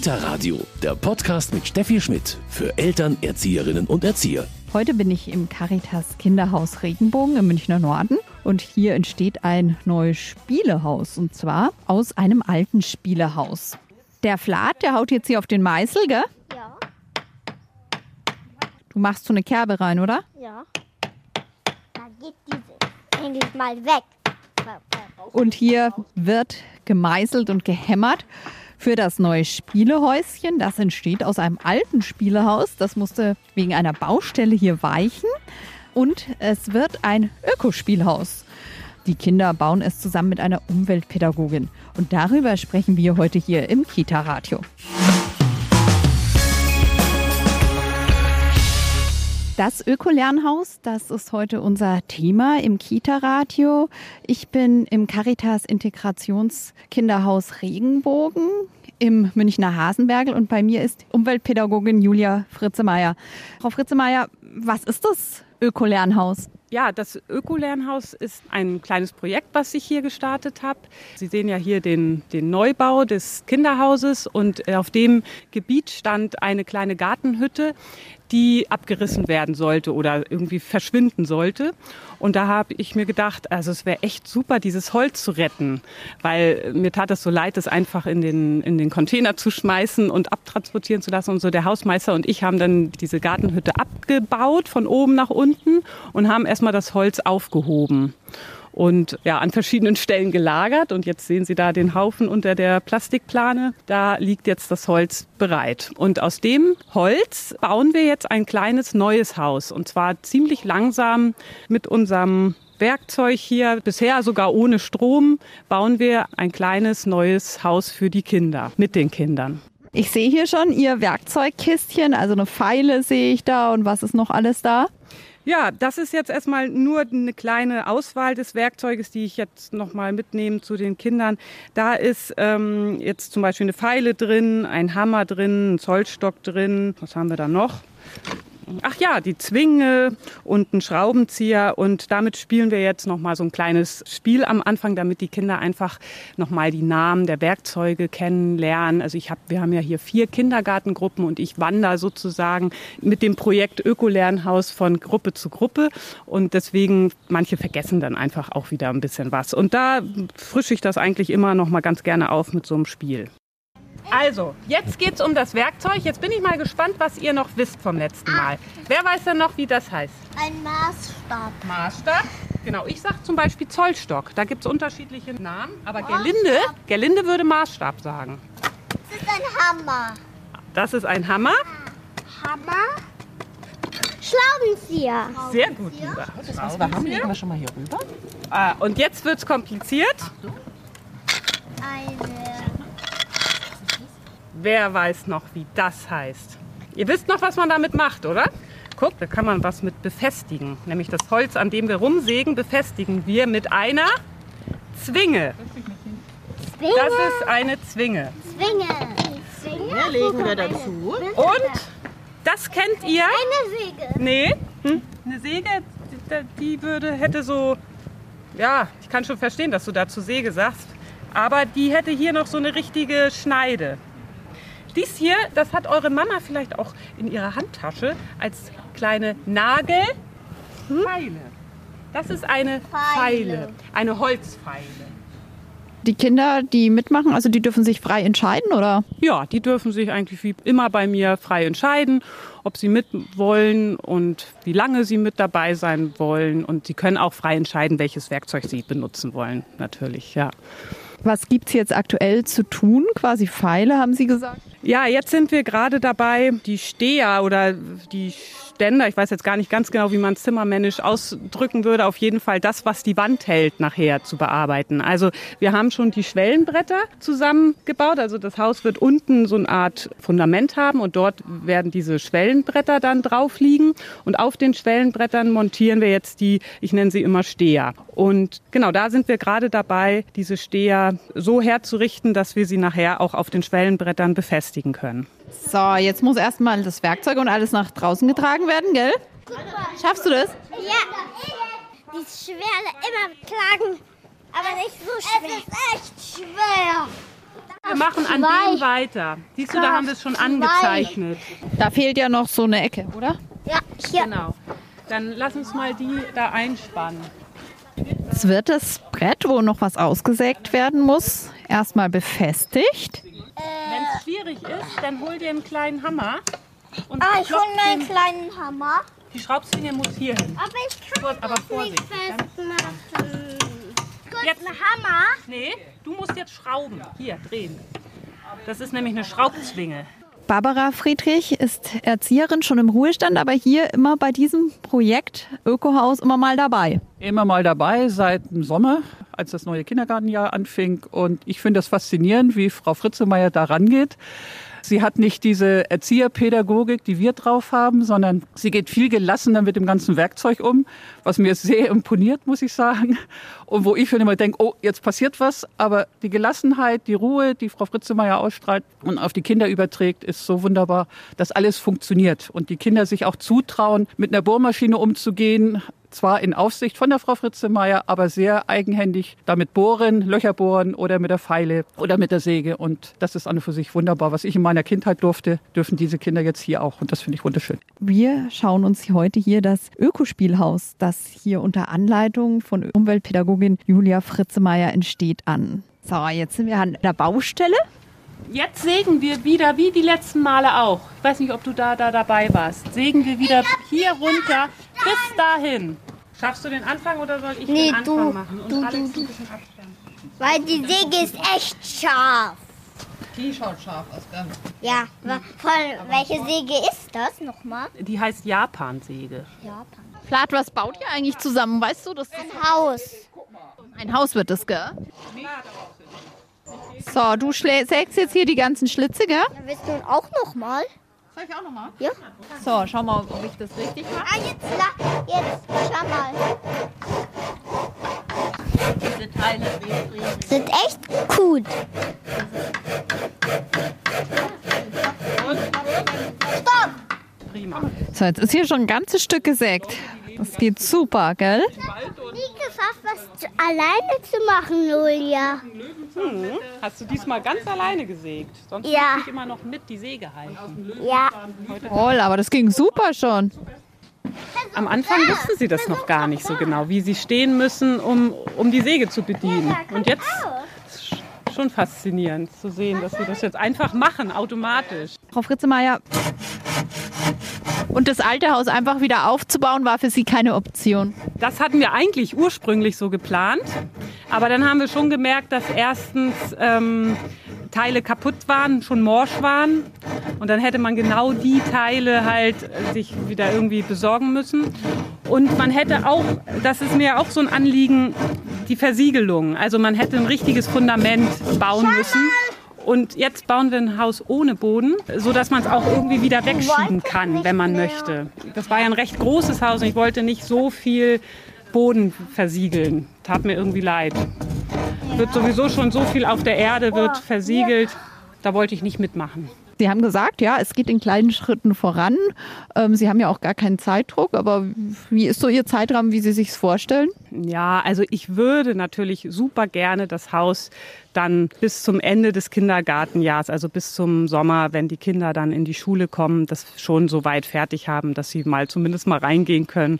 Kita Radio, der Podcast mit Steffi Schmidt für Eltern, Erzieherinnen und Erzieher. Heute bin ich im Caritas Kinderhaus Regenbogen im Münchner Norden und hier entsteht ein neues Spielehaus und zwar aus einem alten Spielehaus. Der Flat, der haut jetzt hier auf den Meißel, gell? Ja, Du machst so eine Kerbe rein, oder? ja. Da geht diese endlich mal weg. Und hier wird gemeißelt und gehämmert für das neue Spielehäuschen. Das entsteht aus einem alten Spielehaus. Das musste wegen einer Baustelle hier weichen. Und es wird ein Ökospielhaus. Die Kinder bauen es zusammen mit einer Umweltpädagogin. Und darüber sprechen wir heute hier im Kita-Radio. Das Ökolernhaus, das ist heute unser Thema im Kita-Radio. Ich bin im Caritas Integrationskinderhaus Regenbogen im Münchner Hasenbergel und bei mir ist Umweltpädagogin Julia Fritzemeier. Frau Fritzemeier, was ist das Ökolernhaus? Ja, das Ökolernhaus ist ein kleines Projekt, was ich hier gestartet habe. Sie sehen ja hier den, den Neubau des Kinderhauses und auf dem Gebiet stand eine kleine Gartenhütte, die abgerissen werden sollte oder irgendwie verschwinden sollte. Und da habe ich mir gedacht, also es wäre echt super, dieses Holz zu retten, weil mir tat es so leid, das einfach in den, in den Container zu schmeißen und abtransportieren zu lassen. Und so der Hausmeister und ich haben dann diese Gartenhütte abgebaut von oben nach unten und haben erstmal das Holz aufgehoben und ja, an verschiedenen Stellen gelagert. Und jetzt sehen Sie da den Haufen unter der Plastikplane. Da liegt jetzt das Holz bereit. Und aus dem Holz bauen wir jetzt ein kleines neues Haus. Und zwar ziemlich langsam mit unserem Werkzeug hier, bisher sogar ohne Strom, bauen wir ein kleines neues Haus für die Kinder, mit den Kindern. Ich sehe hier schon Ihr Werkzeugkistchen, also eine Pfeile sehe ich da und was ist noch alles da? Ja, das ist jetzt erstmal nur eine kleine Auswahl des Werkzeuges, die ich jetzt nochmal mitnehme zu den Kindern. Da ist ähm, jetzt zum Beispiel eine Pfeile drin, ein Hammer drin, ein Zollstock drin. Was haben wir da noch? Ach ja, die Zwinge und ein Schraubenzieher und damit spielen wir jetzt noch mal so ein kleines Spiel am Anfang, damit die Kinder einfach noch mal die Namen der Werkzeuge kennenlernen. Also ich habe, wir haben ja hier vier Kindergartengruppen und ich wandere sozusagen mit dem Projekt Ökolernhaus von Gruppe zu Gruppe und deswegen manche vergessen dann einfach auch wieder ein bisschen was. Und da frische ich das eigentlich immer noch mal ganz gerne auf mit so einem Spiel. Also, jetzt geht's um das Werkzeug. Jetzt bin ich mal gespannt, was ihr noch wisst vom letzten Mal. Wer weiß denn noch, wie das heißt? Ein Maßstab. Maßstab. Genau, ich sag zum Beispiel Zollstock. Da gibt's unterschiedliche Namen. Aber Gerlinde, Gerlinde würde Maßstab sagen. Das ist ein Hammer. Das ist ein Hammer. Hammer? Schraubenzieher. Sehr gut, lieber. Das, was wir haben, legen wir schon mal hier rüber. Ah, und jetzt wird's kompliziert. Eine. Wer weiß noch, wie das heißt? Ihr wisst noch, was man damit macht, oder? Guck, da kann man was mit befestigen. Nämlich das Holz, an dem wir rumsägen, befestigen wir mit einer Zwinge. Zwinge. Das ist eine Zwinge. Zwinge. Zwinge. Hier legen wir dazu. Und das kennt ihr? Eine Säge. Nee. Hm? Eine Säge, die- die würde, hätte so, ja, ich kann schon verstehen, dass du dazu Säge sagst, aber die hätte hier noch so eine richtige Schneide. Dies hier, das hat eure Mama vielleicht auch in ihrer Handtasche als kleine Nagelfeile. Das ist eine Feile, Feile. eine Holzfeile. Die Kinder, die mitmachen, also die dürfen sich frei entscheiden, oder? Ja, die dürfen sich eigentlich wie immer bei mir frei entscheiden, ob sie mit wollen und wie lange sie mit dabei sein wollen. Und sie können auch frei entscheiden, welches Werkzeug sie benutzen wollen, natürlich, ja. Was gibt's jetzt aktuell zu tun? Quasi Pfeile, haben Sie gesagt? Ja, jetzt sind wir gerade dabei, die Steher oder die Ständer, ich weiß jetzt gar nicht ganz genau, wie man es zimmermännisch ausdrücken würde, auf jeden Fall das, was die Wand hält, nachher zu bearbeiten. Also wir haben schon die Schwellenbretter zusammengebaut. Also das Haus wird unten so eine Art Fundament haben und dort werden diese Schwellenbretter dann drauf liegen. Und auf den Schwellenbrettern montieren wir jetzt die, ich nenne sie immer Steher. Und genau da sind wir gerade dabei, diese Steher so herzurichten, dass wir sie nachher auch auf den Schwellenbrettern befestigen können. So, jetzt muss erstmal das Werkzeug und alles nach draußen getragen werden, gell? Schaffst du das? Ja. Die Schwere immer klagen, aber nicht so schwer. Es ist echt schwer. machen an zwei. dem weiter. Siehst du, da haben wir es schon Zwei. angezeichnet. Da fehlt ja noch so eine Ecke, oder? Ja, hier. Genau. Dann lass uns mal die da einspannen. Jetzt wird das Brett, wo noch was ausgesägt werden muss, erstmal befestigt. Schwierig ist, dann hol dir einen kleinen Hammer. Und Ah, ich hole mir einen kleinen Hammer. Die Schraubzwinge muss hier hin. Aber ich kann Gut, aber nicht Vorsicht, festmachen. Gut, Jetzt. ein Hammer. Nee, du musst jetzt schrauben. Hier, drehen. Das ist nämlich eine Schraubzwinge. Barbara Friedrich ist Erzieherin schon im Ruhestand, aber hier immer bei diesem Projekt Ökohaus immer mal dabei. immer mal dabei seit dem Sommer, als das neue Kindergartenjahr anfing. Und ich finde das faszinierend, wie Frau Fritzemeyer da rangeht. Sie hat nicht diese Erzieherpädagogik, die wir drauf haben, sondern sie geht viel gelassener mit dem ganzen Werkzeug um, was mir sehr imponiert, muss ich sagen. Und wo ich schon immer denke, oh, jetzt passiert was. Aber die Gelassenheit, die Ruhe, die Frau Fritzemeyer ausstrahlt und auf die Kinder überträgt, ist so wunderbar, dass alles funktioniert. Und die Kinder sich auch zutrauen, mit einer Bohrmaschine umzugehen, zwar in Aufsicht von der Frau Fritzemeyer, aber sehr eigenhändig damit bohren, Löcher bohren oder mit der Feile oder mit der Säge. Und das ist an und für sich wunderbar. Was ich in meiner Kindheit durfte, dürfen diese Kinder jetzt hier auch. Und das finde ich wunderschön. Wir schauen uns heute hier das Ökospielhaus, das hier unter Anleitung von Umweltpädagogin Julia Fritzemeyer entsteht, an. So, jetzt sind wir an der Baustelle. Jetzt sägen wir wieder, wie die letzten Male auch. Ich weiß nicht, ob du da, da dabei warst. Sägen wir wieder hier runter bis dahin. Schaffst du den Anfang oder soll ich Nee, den Anfang du, machen? Und du, Alex du, ein du. Weil die Säge ist echt scharf. Die schaut scharf aus, gell? Ja, von welche Säge ist das nochmal? Die heißt Japansäge. Japan. Flat, was baut ihr eigentlich zusammen? Weißt du, das ist Haus. ein Haus wird das, gell? So, du sägst jetzt hier die ganzen Schlitze, gell? Da willst du auch nochmal? Soll ich auch nochmal? Ja. So, schau mal, ob ich das richtig mache. Ah, jetzt, la- jetzt, schau mal. Diese Teile Sind echt gut. Stopp! Prima. So, jetzt ist hier schon ein ganzes Stück gesägt. Das geht super, gell? Nie geschafft, was alleine zu machen, Julia. Hast du diesmal ganz alleine gesägt? Sonst Ja. muss ich immer noch mit die Säge halten. Ja. Toll, aber das ging super schon. Am Anfang wussten sie das noch gar nicht so genau, wie sie stehen müssen, um, um die Säge zu bedienen. Und jetzt ist es schon faszinierend zu sehen, dass sie das jetzt einfach machen, automatisch. Frau Fritzemeyer, und das alte Haus einfach wieder aufzubauen, war für Sie keine Option. Das hatten wir eigentlich ursprünglich so geplant. Aber dann haben wir schon gemerkt, dass erstens ähm, Teile kaputt waren, schon morsch waren. Und dann hätte man genau die Teile halt sich wieder irgendwie besorgen müssen. Und man hätte auch, das ist mir auch so ein Anliegen, die Versiegelung. Also man hätte ein richtiges Fundament bauen müssen. Und jetzt bauen wir ein Haus ohne Boden, so dass man es auch irgendwie wieder wegschieben kann, wenn man möchte. Das war ja ein recht großes Haus und ich wollte nicht so viel Boden versiegeln. Tat mir irgendwie leid. Wird sowieso schon so viel auf der Erde wird versiegelt. Da wollte ich nicht mitmachen. Sie haben gesagt, ja, es geht in kleinen Schritten voran. Ähm, Sie haben ja auch gar keinen Zeitdruck, aber wie ist so Ihr Zeitrahmen, wie Sie sich vorstellen? Ja, also ich würde natürlich super gerne das Haus dann bis zum Ende des Kindergartenjahrs, also bis zum Sommer, wenn die Kinder dann in die Schule kommen, das schon so weit fertig haben, dass sie mal zumindest mal reingehen können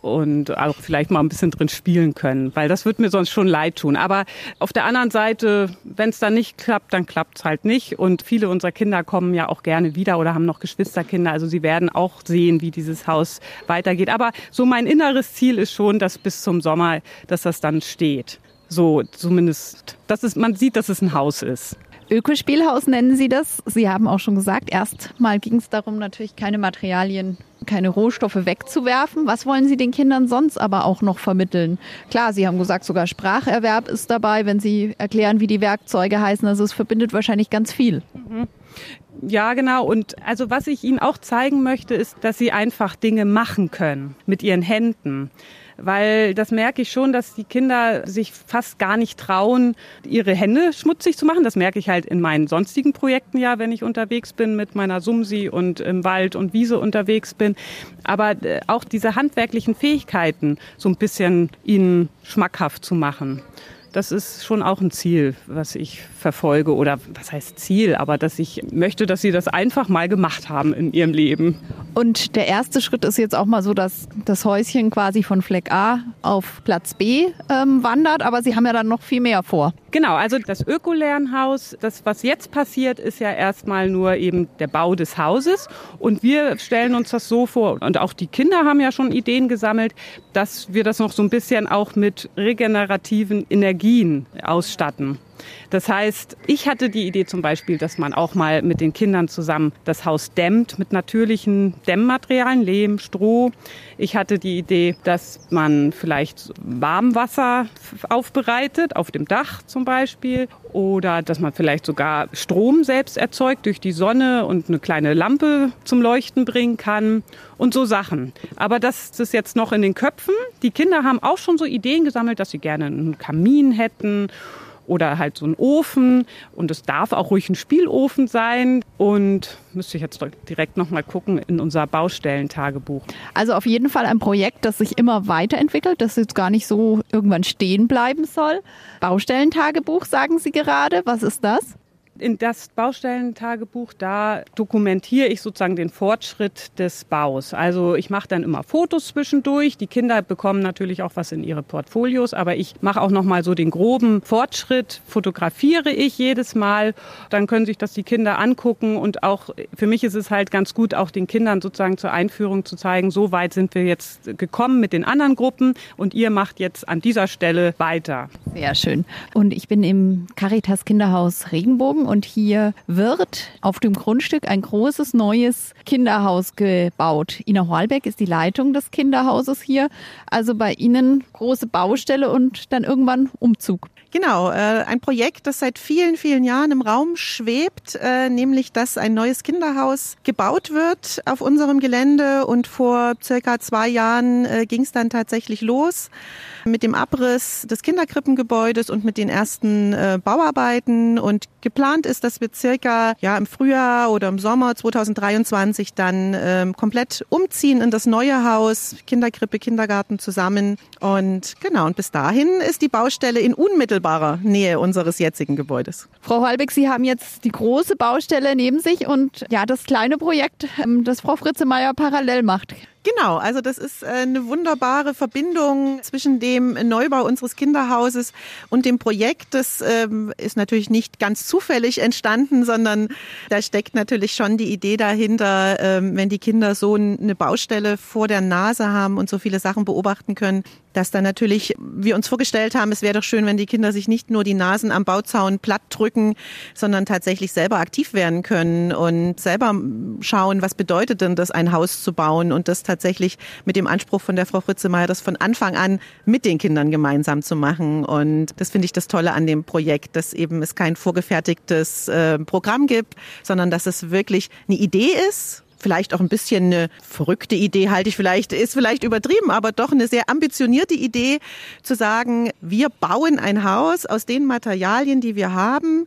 und auch vielleicht mal ein bisschen drin spielen können, weil das wird mir sonst schon leid tun. Aber auf der anderen Seite, wenn es dann nicht klappt, dann klappt es halt nicht. Und viele unserer Kinder kommen ja auch gerne wieder oder haben noch Geschwisterkinder. Also sie werden auch sehen, wie dieses Haus weitergeht. Aber so mein inneres Ziel ist schon, dass bis zum Sommer, dass das dann steht. So zumindest, dass es, man sieht, dass es ein Haus ist. Ökospielhaus nennen Sie das. Sie haben auch schon gesagt, erstmal ging es darum, natürlich keine Materialien, keine Rohstoffe wegzuwerfen. Was wollen Sie den Kindern sonst aber auch noch vermitteln? Klar, Sie haben gesagt, sogar Spracherwerb ist dabei, wenn Sie erklären, wie die Werkzeuge heißen. Also es verbindet wahrscheinlich ganz viel. Ja, genau. Und also was ich Ihnen auch zeigen möchte, ist, dass Sie einfach Dinge machen können mit Ihren Händen. Weil das merke ich schon, dass die Kinder sich fast gar nicht trauen, ihre Hände schmutzig zu machen. Das merke ich halt in meinen sonstigen Projekten ja, wenn ich unterwegs bin mit meiner Sumsi und im Wald und Wiese unterwegs bin. Aber äh, auch diese handwerklichen Fähigkeiten so ein bisschen ihnen schmackhaft zu machen. Das ist schon auch ein Ziel, was ich verfolge. Oder was heißt Ziel? Aber dass ich möchte, dass sie das einfach mal gemacht haben in ihrem Leben. Und der erste Schritt ist jetzt auch mal so, dass das Häuschen quasi von Fleck A auf Platz B ähm, wandert. Aber Sie haben ja dann noch viel mehr vor. Genau, also das Ökolernhaus, das was jetzt passiert, ist ja erstmal nur eben der Bau des Hauses. Und wir stellen uns das so vor, und auch die Kinder haben ja schon Ideen gesammelt, dass wir das noch so ein bisschen auch mit regenerativen Energien ausstatten. Das heißt, ich hatte die Idee zum Beispiel, dass man auch mal mit den Kindern zusammen das Haus dämmt mit natürlichen Dämmmaterialien, Lehm, Stroh. Ich hatte die Idee, dass man vielleicht Warmwasser aufbereitet, auf dem Dach zum Beispiel, oder dass man vielleicht sogar Strom selbst erzeugt durch die Sonne und eine kleine Lampe zum Leuchten bringen kann und so Sachen. Aber das ist jetzt noch in den Köpfen. Die Kinder haben auch schon so Ideen gesammelt, dass sie gerne einen Kamin hätten oder halt so ein Ofen und es darf auch ruhig ein Spielofen sein und müsste ich jetzt direkt noch mal gucken in unser Baustellentagebuch. Also auf jeden Fall ein Projekt, das sich immer weiterentwickelt, das jetzt gar nicht so irgendwann stehen bleiben soll. Baustellentagebuch sagen Sie gerade, was ist das? In das Baustellentagebuch, da dokumentiere ich sozusagen den Fortschritt des Baus. Also ich mache dann immer Fotos zwischendurch. Die Kinder bekommen natürlich auch was in ihre Portfolios, aber ich mache auch noch mal so den groben Fortschritt, fotografiere ich jedes Mal. Dann können sich das die Kinder angucken und auch für mich ist es halt ganz gut, auch den Kindern sozusagen zur Einführung zu zeigen, so weit sind wir jetzt gekommen mit den anderen Gruppen und ihr macht jetzt an dieser Stelle weiter. Sehr schön. Und ich bin im Caritas Kinderhaus Regenbogen und hier wird auf dem Grundstück ein großes neues Kinderhaus gebaut. Ina Horlbeck ist die Leitung des Kinderhauses hier. Also bei Ihnen große Baustelle und dann irgendwann Umzug. Genau, äh, ein Projekt, das seit vielen, vielen Jahren im Raum schwebt, äh, nämlich dass ein neues Kinderhaus gebaut wird auf unserem Gelände und vor circa zwei Jahren äh, ging es dann tatsächlich los mit dem Abriss des Kinderkrippengebäudes und mit den ersten Bauarbeiten und geplant ist, dass wir circa ja im Frühjahr oder im Sommer 2023 dann ähm, komplett umziehen in das neue Haus, Kinderkrippe, Kindergarten zusammen und genau und bis dahin ist die Baustelle in unmittelbarer Nähe unseres jetzigen Gebäudes. Frau Halbig, Sie haben jetzt die große Baustelle neben sich und ja das kleine Projekt, ähm, das Frau Fritzemeyer parallel macht. Genau, also das ist äh, eine wunderbare Verbindung zwischen dem Neubau unseres Kinderhauses und dem Projekt. Das ähm, ist natürlich nicht ganz zufällig entstanden, sondern da steckt natürlich schon die Idee dahinter, ähm, wenn die Kinder so eine Baustelle vor der Nase haben und so viele Sachen beobachten können, dass dann natürlich wir uns vorgestellt haben, es wäre doch schön, wenn die Kinder sich nicht nur die Nasen am Bauzaun platt drücken, sondern tatsächlich selber aktiv werden können und selber schauen, was bedeutet denn das, ein Haus zu bauen und das tatsächlich mit dem Anspruch von der Frau Fritzemeyer, das von Anfang an mit den Kindern gemeinsam zu machen. Und das finde ich das Tolle an dem Projekt, dass eben es kein vorgefertigtes äh, Programm gibt, sondern dass es wirklich eine Idee ist, vielleicht auch ein bisschen eine verrückte Idee, halte ich vielleicht, ist vielleicht übertrieben, aber doch eine sehr ambitionierte Idee zu sagen, wir bauen ein Haus aus den Materialien, die wir haben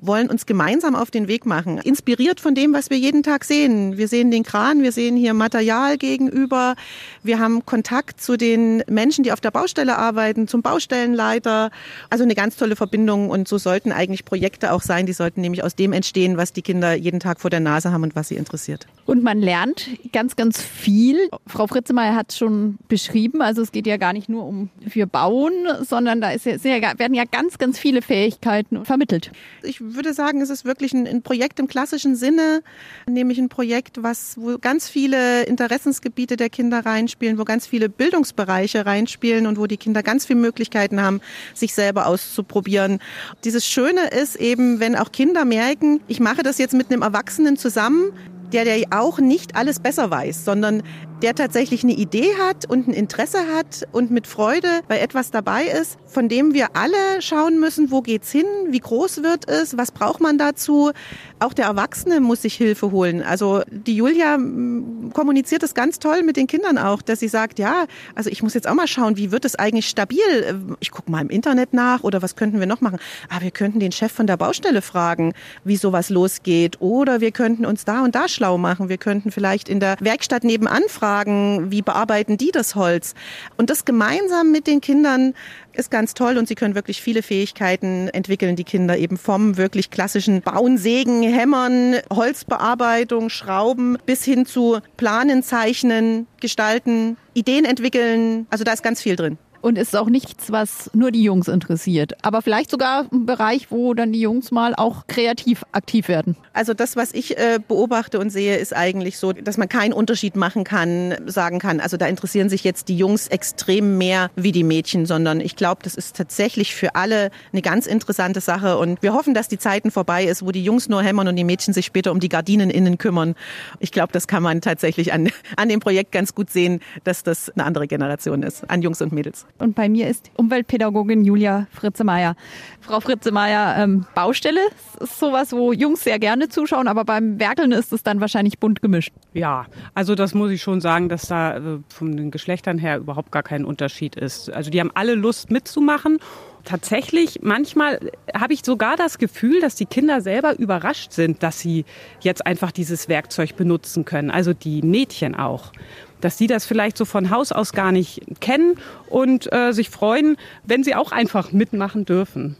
wollen uns gemeinsam auf den Weg machen. Inspiriert von dem, was wir jeden Tag sehen. Wir sehen den Kran, wir sehen hier Material gegenüber. Wir haben Kontakt zu den Menschen, die auf der Baustelle arbeiten, zum Baustellenleiter. Also eine ganz tolle Verbindung und so sollten eigentlich Projekte auch sein. Die sollten nämlich aus dem entstehen, was die Kinder jeden Tag vor der Nase haben und was sie interessiert. Und man lernt ganz, ganz viel. Frau Fritzemeyer hat es schon beschrieben. Also es geht ja gar nicht nur um wir bauen, sondern da ist ja, werden ja ganz, ganz viele Fähigkeiten vermittelt. Ich würde sagen, es ist wirklich ein, ein, Projekt im klassischen Sinne, nämlich ein Projekt, was, wo ganz viele Interessensgebiete der Kinder reinspielen, wo ganz viele Bildungsbereiche reinspielen und wo die Kinder ganz viele Möglichkeiten haben, sich selber auszuprobieren. Dieses Schöne ist eben, wenn auch Kinder merken, ich mache das jetzt mit einem Erwachsenen zusammen, der, der auch nicht alles besser weiß, sondern der tatsächlich eine Idee hat und ein Interesse hat und mit Freude bei etwas dabei ist, von dem wir alle schauen müssen, wo geht's hin, wie groß wird es, was braucht man dazu. Auch der Erwachsene muss sich Hilfe holen. Also die Julia mm, kommuniziert das ganz toll mit den Kindern auch, dass sie sagt, ja, also ich muss jetzt auch mal schauen, wie wird es eigentlich stabil? Ich gucke mal im Internet nach oder was könnten wir noch machen? Ah, wir könnten den Chef von der Baustelle fragen, wie sowas losgeht oder wir könnten uns da und da schlau machen. Wir könnten vielleicht in der Werkstatt nebenan fragen, nachfragen, wie bearbeiten die das Holz. Und das gemeinsam mit den Kindern ist ganz toll und sie können wirklich viele Fähigkeiten entwickeln, die Kinder eben vom wirklich klassischen Bauen, Sägen, Hämmern, Holzbearbeitung, Schrauben bis hin zu Planen, Zeichnen, Gestalten, Ideen entwickeln. Also da ist ganz viel drin und ist auch nichts, was nur die Jungs interessiert. Aber vielleicht sogar ein Bereich, wo dann die Jungs mal auch kreativ aktiv werden. Also das, was ich äh, beobachte und sehe, ist eigentlich so, dass man keinen Unterschied machen kann, sagen kann. Also da interessieren sich jetzt die Jungs extrem mehr wie die Mädchen, sondern ich glaube, das ist tatsächlich für alle eine ganz interessante Sache. Und wir hoffen, dass die Zeiten vorbei ist, wo die Jungs nur hämmern und die Mädchen sich später um die Gardinen innen kümmern. Ich glaube, das kann man tatsächlich an, an dem Projekt ganz gut sehen, dass das eine andere Generation ist, an Jungs und Mädels. Und bei mir ist Umweltpädagogin Julia Fritzemeier. Frau Fritzemeier, ähm, Baustelle ist sowas, wo Jungs sehr gerne zuschauen, aber beim Werkeln ist es dann wahrscheinlich bunt gemischt. Ja, also das muss ich schon sagen, dass da äh, von den Geschlechtern her überhaupt gar kein Unterschied ist. Also die haben alle Lust mitzumachen tatsächlich, manchmal habe ich sogar das Gefühl, dass die Kinder selber überrascht sind, dass sie jetzt einfach dieses Werkzeug benutzen können. Also die Mädchen auch dass sie das vielleicht so von Haus aus gar nicht kennen und äh, sich freuen, wenn sie auch einfach mitmachen dürfen.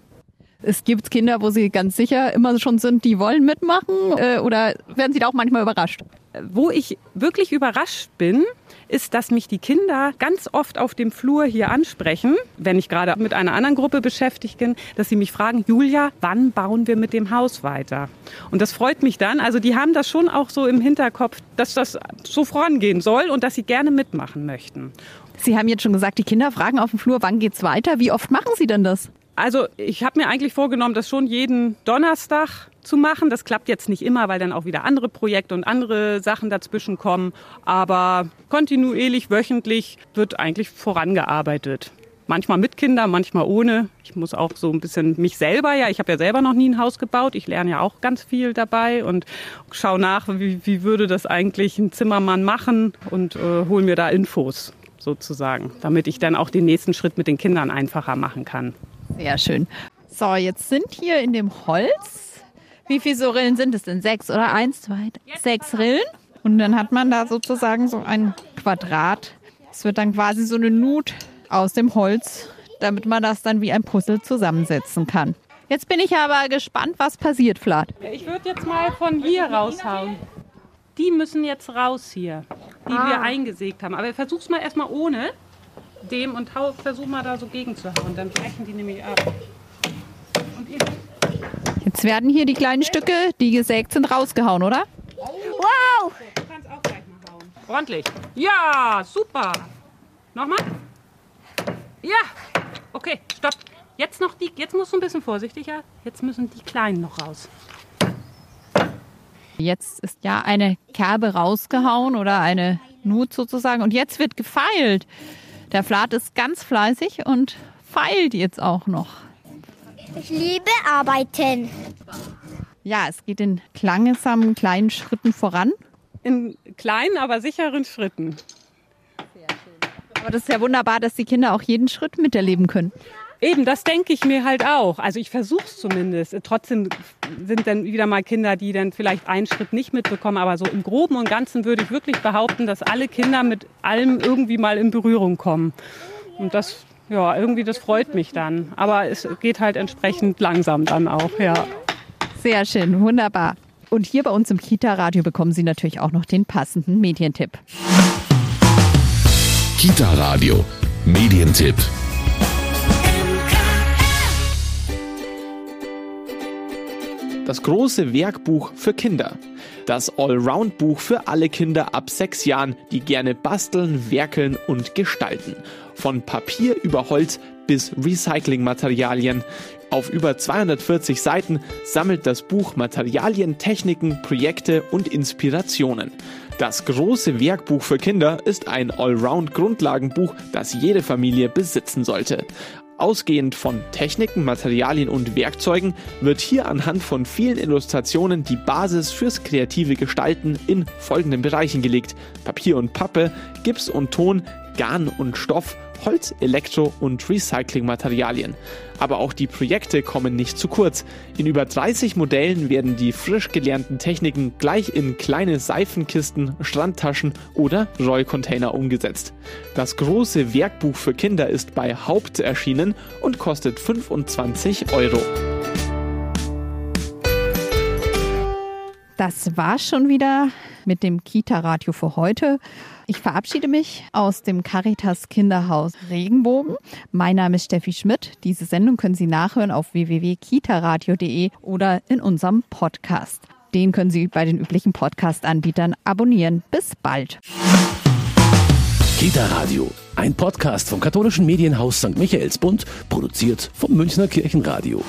Es gibt Kinder, wo Sie ganz sicher immer schon sind, die wollen mitmachen äh, oder werden Sie da auch manchmal überrascht? Wo ich wirklich überrascht bin, ist, dass mich die Kinder ganz oft auf dem Flur hier ansprechen, wenn ich gerade mit einer anderen Gruppe beschäftigt bin, dass sie mich fragen, Julia, wann bauen wir mit dem Haus weiter? Und das freut mich dann. Also die haben das schon auch so im Hinterkopf, dass das so vorangehen soll und dass sie gerne mitmachen möchten. Sie haben jetzt schon gesagt, die Kinder fragen auf dem Flur, wann geht's weiter? Wie oft machen Sie denn das? Also ich habe mir eigentlich vorgenommen, das schon jeden Donnerstag zu machen. Das klappt jetzt nicht immer, weil dann auch wieder andere Projekte und andere Sachen dazwischen kommen. Aber kontinuierlich, wöchentlich wird eigentlich vorangearbeitet. Manchmal mit Kindern, manchmal ohne. Ich muss auch so ein bisschen mich selber, ja, ich habe ja selber noch nie ein Haus gebaut. Ich lerne ja auch ganz viel dabei und schaue nach, wie, wie würde das eigentlich ein Zimmermann machen und äh, hole mir da Infos sozusagen, damit ich dann auch den nächsten Schritt mit den Kindern einfacher machen kann. Sehr schön. So, jetzt sind hier in dem Holz, wie viele so Rillen sind es denn? Sechs oder eins, zwei, sechs Rillen. Und dann hat man da sozusagen so ein Quadrat. Es wird dann quasi so eine Nut aus dem Holz, damit man das dann wie ein Puzzle zusammensetzen kann. Jetzt bin ich aber gespannt, was passiert, Flat. Ich würde jetzt mal von hier raushauen. Die müssen jetzt raus hier, die ah. wir eingesägt haben. Aber versuch's mal erstmal ohne dem und hau, versuch mal da so gegen zu hauen. Dann brechen die nämlich ab. Jetzt werden hier die kleinen Stücke, die gesägt sind, rausgehauen, oder? Wow! Du kannst auch gleich mal hauen. Ordentlich. Ja, super. Nochmal. Ja. Okay, stopp. Jetzt noch die, jetzt musst du ein bisschen vorsichtiger. Jetzt müssen die Kleinen noch raus. Jetzt ist ja eine Kerbe rausgehauen oder eine Nut sozusagen. Und jetzt wird gefeilt. Der Flat ist ganz fleißig und feilt jetzt auch noch. Ich liebe Arbeiten. Ja, es geht in langsamen kleinen Schritten voran. In kleinen, aber sicheren Schritten. Aber das ist ja wunderbar, dass die Kinder auch jeden Schritt miterleben können. Eben, das denke ich mir halt auch. Also ich versuche es zumindest. Trotzdem sind dann wieder mal Kinder, die dann vielleicht einen Schritt nicht mitbekommen. Aber so im Groben und Ganzen würde ich wirklich behaupten, dass alle Kinder mit allem irgendwie mal in Berührung kommen. Und das, ja, irgendwie, das freut mich dann. Aber es geht halt entsprechend langsam dann auch, ja. Sehr schön, wunderbar. Und hier bei uns im Kita-Radio bekommen Sie natürlich auch noch den passenden Medientipp. Kita-Radio, Medientipp. Das große Werkbuch für Kinder. Das Allround-Buch für alle Kinder ab sechs Jahren, die gerne basteln, werkeln und gestalten. Von Papier über Holz bis Recyclingmaterialien. Auf über 240 Seiten sammelt das Buch Materialien, Techniken, Projekte und Inspirationen. Das große Werkbuch für Kinder ist ein Allround-Grundlagenbuch, das jede Familie besitzen sollte. Ausgehend von Techniken, Materialien und Werkzeugen wird hier anhand von vielen Illustrationen die Basis fürs kreative Gestalten in folgenden Bereichen gelegt. Papier und Pappe, Gips und Ton, Garn und Stoff, Holz, Elektro- und Recyclingmaterialien. Aber auch die Projekte kommen nicht zu kurz. In über 30 Modellen werden die frisch gelernten Techniken gleich in kleine Seifenkisten, Strandtaschen oder Rollcontainer umgesetzt. Das große Werkbuch für Kinder ist bei Haupt erschienen und kostet 25 Euro. Das war schon wieder mit dem Kita-Radio für heute. Ich verabschiede mich aus dem Caritas Kinderhaus Regenbogen. Mein Name ist Steffi Schmidt. Diese Sendung können Sie nachhören auf www.kitaradio.de oder in unserem Podcast. Den können Sie bei den üblichen Podcast-Anbietern abonnieren. Bis bald. Kita Radio, ein Podcast vom katholischen Medienhaus St. Michaelsbund, produziert vom Münchner Kirchenradio.